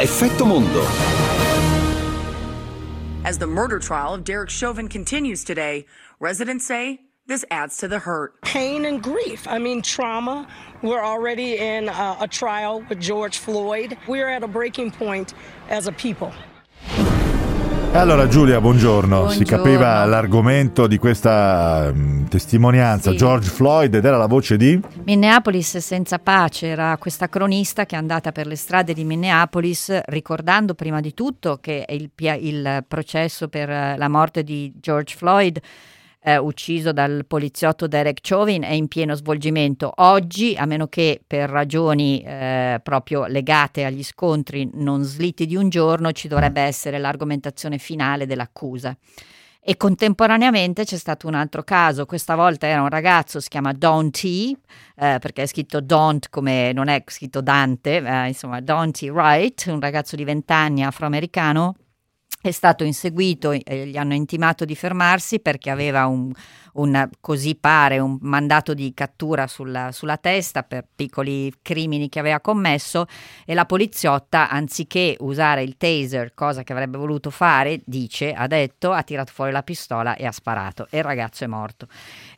Effetto Mondo. As the murder trial of Derek Chauvin continues today, residents say this adds to the hurt. Pain and grief. I mean, trauma. We're already in a, a trial with George Floyd. We're at a breaking point as a people. Allora Giulia, buongiorno. Buongiorno. Si capiva l'argomento di questa mm, testimonianza, Sì. George Floyd, ed era la voce di... Minneapolis senza pace era questa cronista che è andata per le strade di Minneapolis ricordando prima di tutto che il, il processo per la morte di George Floyd eh, ucciso dal poliziotto Derek Chauvin è in pieno svolgimento. Oggi, a meno che per ragioni eh, proprio legate agli scontri non slitti di un giorno, ci dovrebbe essere l'argomentazione finale dell'accusa. E contemporaneamente c'è stato un altro caso, questa volta era un ragazzo, si chiama Don T, eh, perché è scritto Don't come non è scritto Dante, eh, insomma Don T. Wright, un ragazzo di 20 anni afroamericano, è stato inseguito, eh, gli hanno intimato di fermarsi perché aveva un, un, così pare, un mandato di cattura sulla, sulla testa per piccoli crimini che aveva commesso e la poliziotta, anziché usare il taser, cosa che avrebbe voluto fare, dice, ha detto, ha tirato fuori la pistola e ha sparato e il ragazzo è morto.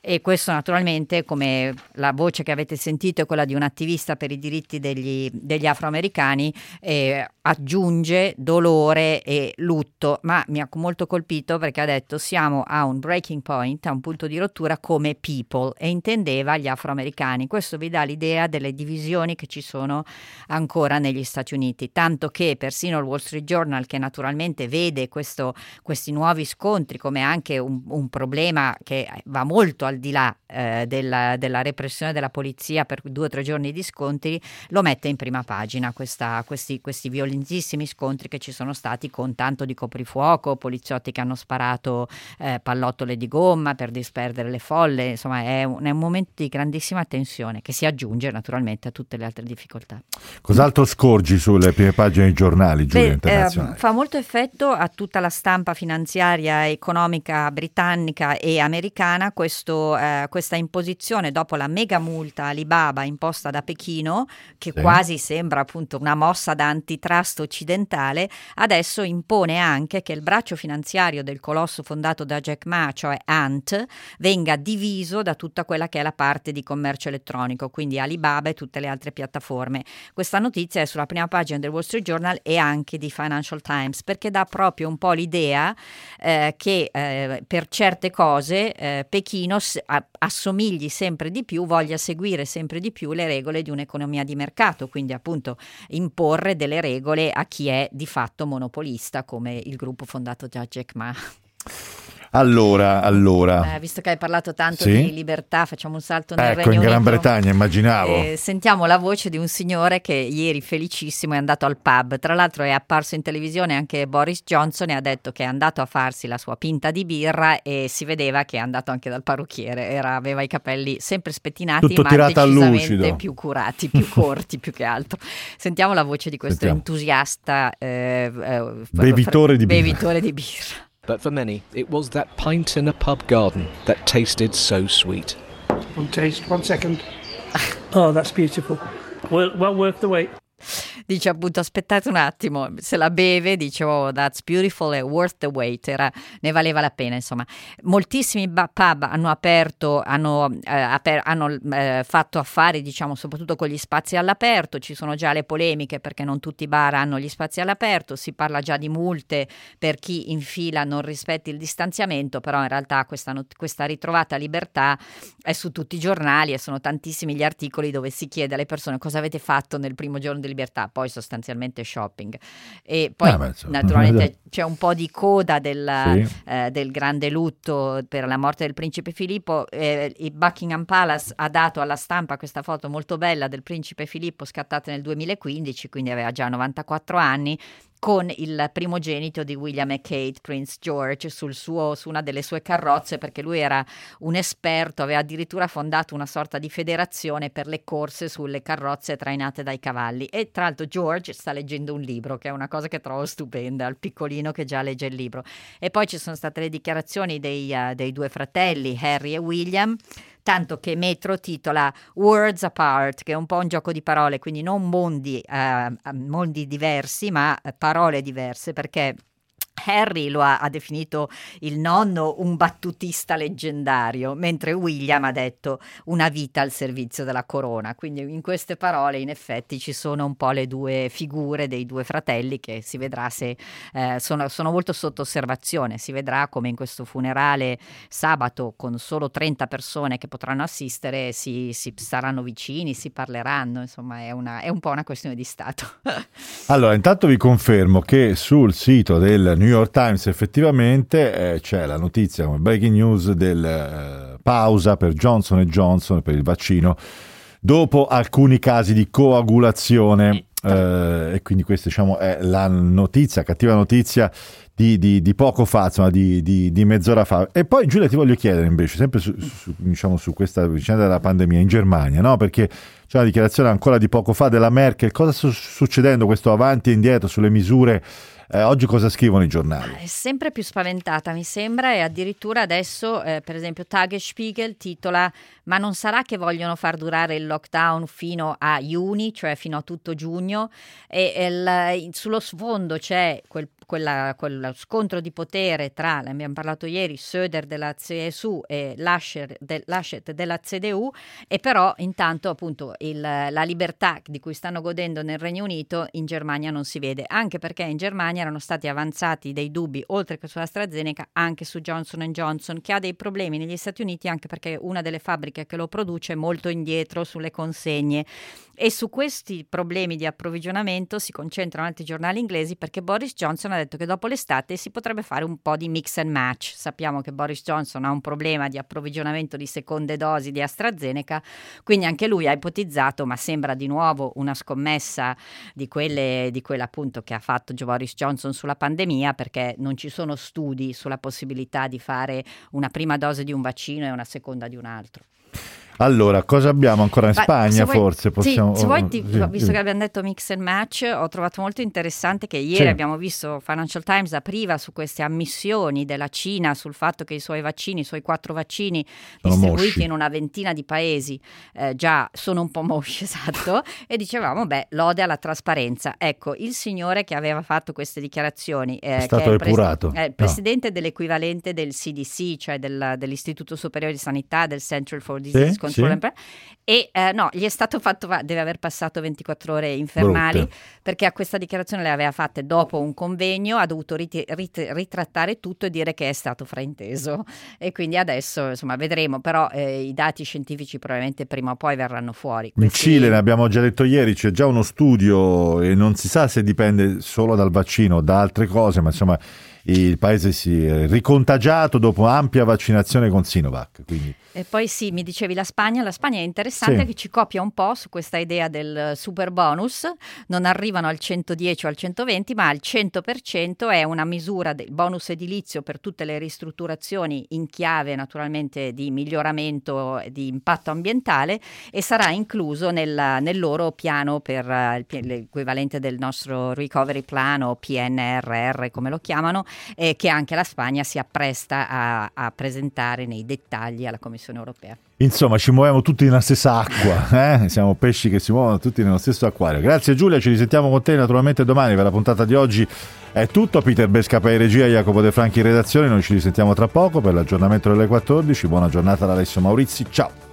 E questo naturalmente, come la voce che avete sentito è quella di un attivista per i diritti degli, degli afroamericani, eh, aggiunge dolore e lutto, ma mi ha molto colpito perché ha detto siamo a un breaking point, a un punto di rottura come people e intendeva gli afroamericani. Questo vi dà l'idea delle divisioni che ci sono ancora negli Stati Uniti, tanto che persino il Wall Street Journal, che naturalmente vede questo, questi nuovi scontri come anche un, un problema che va molto al di là eh, della, della repressione della polizia per due o tre giorni di scontri, lo mette in prima pagina questa- questi, questi violentissimi scontri che ci sono stati con tanto di coprifuoco, poliziotti che hanno sparato eh, pallottole di gomma per disperdere le folle, insomma è un, è un momento di grandissima tensione che si aggiunge naturalmente a tutte le altre difficoltà. Cos'altro scorgi sulle prime pagine dei giornali, Giulia, Beh, eh, fa molto effetto a tutta la stampa finanziaria economica britannica e americana questo, eh, questa imposizione dopo la mega multa Alibaba imposta da Pechino, che Sì. quasi sembra appunto una mossa da antitrust occidentale, adesso impone anche che il braccio finanziario del colosso fondato da Jack Ma, cioè Ant, venga diviso da tutta quella che è la parte di commercio elettronico, quindi Alibaba e tutte le altre piattaforme. Questa notizia è sulla prima pagina del Wall Street Journal e anche di Financial Times perché dà proprio un po' l'idea eh, che eh, per certe cose eh, Pechino s- a- assomigli sempre di più, voglia seguire sempre di più le regole di un'economia di mercato, quindi appunto imporre delle regole a chi è di fatto monopolista come il gruppo fondato da Jack Ma. Allora, allora. Eh, visto che hai parlato tanto Sì? di libertà, facciamo un salto nel ecco, Regno in Gran Unito. Bretagna, immaginavo. Eh, sentiamo la voce di un signore che ieri felicissimo è andato al pub. Tra l'altro è apparso in televisione anche Boris Johnson e ha detto che è andato a farsi la sua pinta di birra e si vedeva che è andato anche dal parrucchiere. Era- aveva i capelli sempre spettinati Tutto ma tirato al decisamente lucido. più curati, più corti più che altro. Sentiamo la voce di questo Sentiamo. entusiasta eh, eh, Bevitore di birra. bevitore di birra. But for many, it was that pint in a pub garden that tasted so sweet. One taste, one second. Ah. Oh, that's beautiful. Well, well worth the wait. Dice appunto aspettate un attimo, se la beve dice oh that's beautiful e worth the wait, era, ne valeva la pena insomma. Moltissimi pub hanno aperto, hanno, eh, aper- hanno eh, fatto affari diciamo soprattutto con gli spazi all'aperto, ci sono già le polemiche perché non tutti i bar hanno gli spazi all'aperto, si parla già di multe per chi in fila non rispetti il distanziamento, però in realtà questa, not- questa ritrovata libertà è su tutti i giornali e sono tantissimi gli articoli dove si chiede alle persone cosa avete fatto nel primo giorno di libertà, poi sostanzialmente shopping. E poi Ah, naturalmente c'è un po' di coda del, Sì. eh, del grande lutto per la morte del principe Filippo. Eh, il Buckingham Palace ha dato alla stampa questa foto molto bella del principe Filippo scattata nel 2015, quindi aveva già 94 anni con il primogenito di William e Kate, Prince George, suo, su una delle sue carrozze, perché lui era un esperto, aveva addirittura fondato una sorta di federazione per le corse sulle carrozze trainate dai cavalli. E tra l'altro George sta leggendo un libro, che è una cosa che trovo stupenda, il piccolino che già legge il libro. E poi ci sono state le dichiarazioni dei, eh, dei due fratelli, Harry e William, tanto che Metro titola Words Apart, che è un po' un gioco di parole, quindi non mondi, eh, mondi diversi, ma parole diverse, perché Harry lo ha, ha, definito il nonno un battutista leggendario, mentre William ha detto una vita al servizio della corona. Quindi in queste parole in effetti ci sono un po' le due figure dei due fratelli che si vedrà se eh, sono, sono, molto sotto osservazione, si vedrà come in questo funerale sabato con solo 30 persone che potranno assistere si, si saranno vicini, si parleranno, insomma è, una, è un po' una questione di Stato. allora intanto vi confermo che sul sito del New York Times effettivamente eh, c'è la notizia come breaking news del eh, pausa per Johnson Johnson per il vaccino dopo alcuni casi di coagulazione eh, e quindi questa diciamo, è la notizia, cattiva notizia di, di, di poco fa, insomma, di, di, mezz'ora fa. E poi Giulia ti voglio chiedere invece, sempre su, su, diciamo, su questa vicenda della pandemia in Germania, no? perché c'è una dichiarazione ancora di poco fa della Merkel, cosa sta succedendo questo avanti e indietro sulle misure eh, oggi cosa scrivono i giornali? È sempre più spaventata, mi sembra, e addirittura adesso, eh, per esempio, Tagesspiegel titola Ma non sarà che vogliono far durare il lockdown fino a giugno, cioè fino a tutto giugno? E, il, sullo sfondo c'è quel quella, quello scontro di potere tra, abbiamo parlato ieri, Söder della CSU e Laschet, de, Laschet della CDU e però intanto appunto il, la libertà di cui stanno godendo nel Regno Unito in Germania non si vede, anche perché in Germania erano stati avanzati dei dubbi oltre che sulla AstraZeneca anche su Johnson Johnson che ha dei problemi negli Stati Uniti anche perché una delle fabbriche che lo produce è molto indietro sulle consegne e su questi problemi di approvvigionamento si concentrano altri giornali inglesi perché Boris Johnson ha detto che dopo l'estate si potrebbe fare un po' di mix and match. Sappiamo che Boris Johnson ha un problema di approvvigionamento di seconde dosi di AstraZeneca, quindi anche lui ha ipotizzato, ma sembra di nuovo una scommessa di quelle, di quella appunto che ha fatto Boris Johnson sulla pandemia, perché non ci sono studi sulla possibilità di fare una prima dose di un vaccino e una seconda di un altro. Allora, cosa abbiamo ancora in Ma Spagna? Vuoi, forse possiamo. Sì, se vuoi, ti, sì, visto sì. che abbiamo detto mix and match, ho trovato molto interessante che ieri abbiamo visto Financial Times apriva su queste ammissioni della Cina sul fatto che i suoi vaccini, i suoi quattro vaccini sono distribuiti mosci. in una ventina di paesi eh, già sono un po' mosci, esatto. e dicevamo, beh, lode alla trasparenza. Ecco, il signore che aveva fatto queste dichiarazioni, eh, è stato è il, pres- il presidente no. dell'equivalente del CDC, cioè del, dell'Istituto Superiore di Sanità, del Central for Disease Control sì. e eh, no, gli è stato fatto, deve aver passato 24 ore infernali Brutte. perché a questa dichiarazione le aveva fatte dopo un convegno, ha dovuto rit- rit- ritrattare tutto e dire che è stato frainteso e quindi adesso insomma vedremo, però eh, i dati scientifici probabilmente prima o poi verranno fuori. Questi... In Cile, ne abbiamo già detto ieri, c'è già uno studio e non si sa se dipende solo dal vaccino o da altre cose, ma insomma il paese si è ricontagiato dopo ampia vaccinazione con Sinovac. Quindi. E poi sì, mi dicevi la Spagna, la Spagna è interessante sì. che ci copia un po' su questa idea del super bonus, non arrivano al 110 o al 120 ma al 100% è una misura del bonus edilizio per tutte le ristrutturazioni in chiave naturalmente di miglioramento di impatto ambientale e sarà incluso nel, nel loro piano per uh, l'equivalente del nostro recovery plan o PNRR come lo chiamano, eh, che anche la Spagna si appresta a, a presentare nei dettagli alla Commissione europea. Insomma, ci muoviamo tutti nella stessa acqua, eh? siamo pesci che si muovono tutti nello stesso acquario. Grazie Giulia, ci risentiamo con te naturalmente domani per la puntata di oggi. È tutto, Peter Bescapa in regia, Jacopo De Franchi in redazione, noi ci risentiamo tra poco per l'aggiornamento delle 14. Buona giornata da Alessio Maurizi, ciao!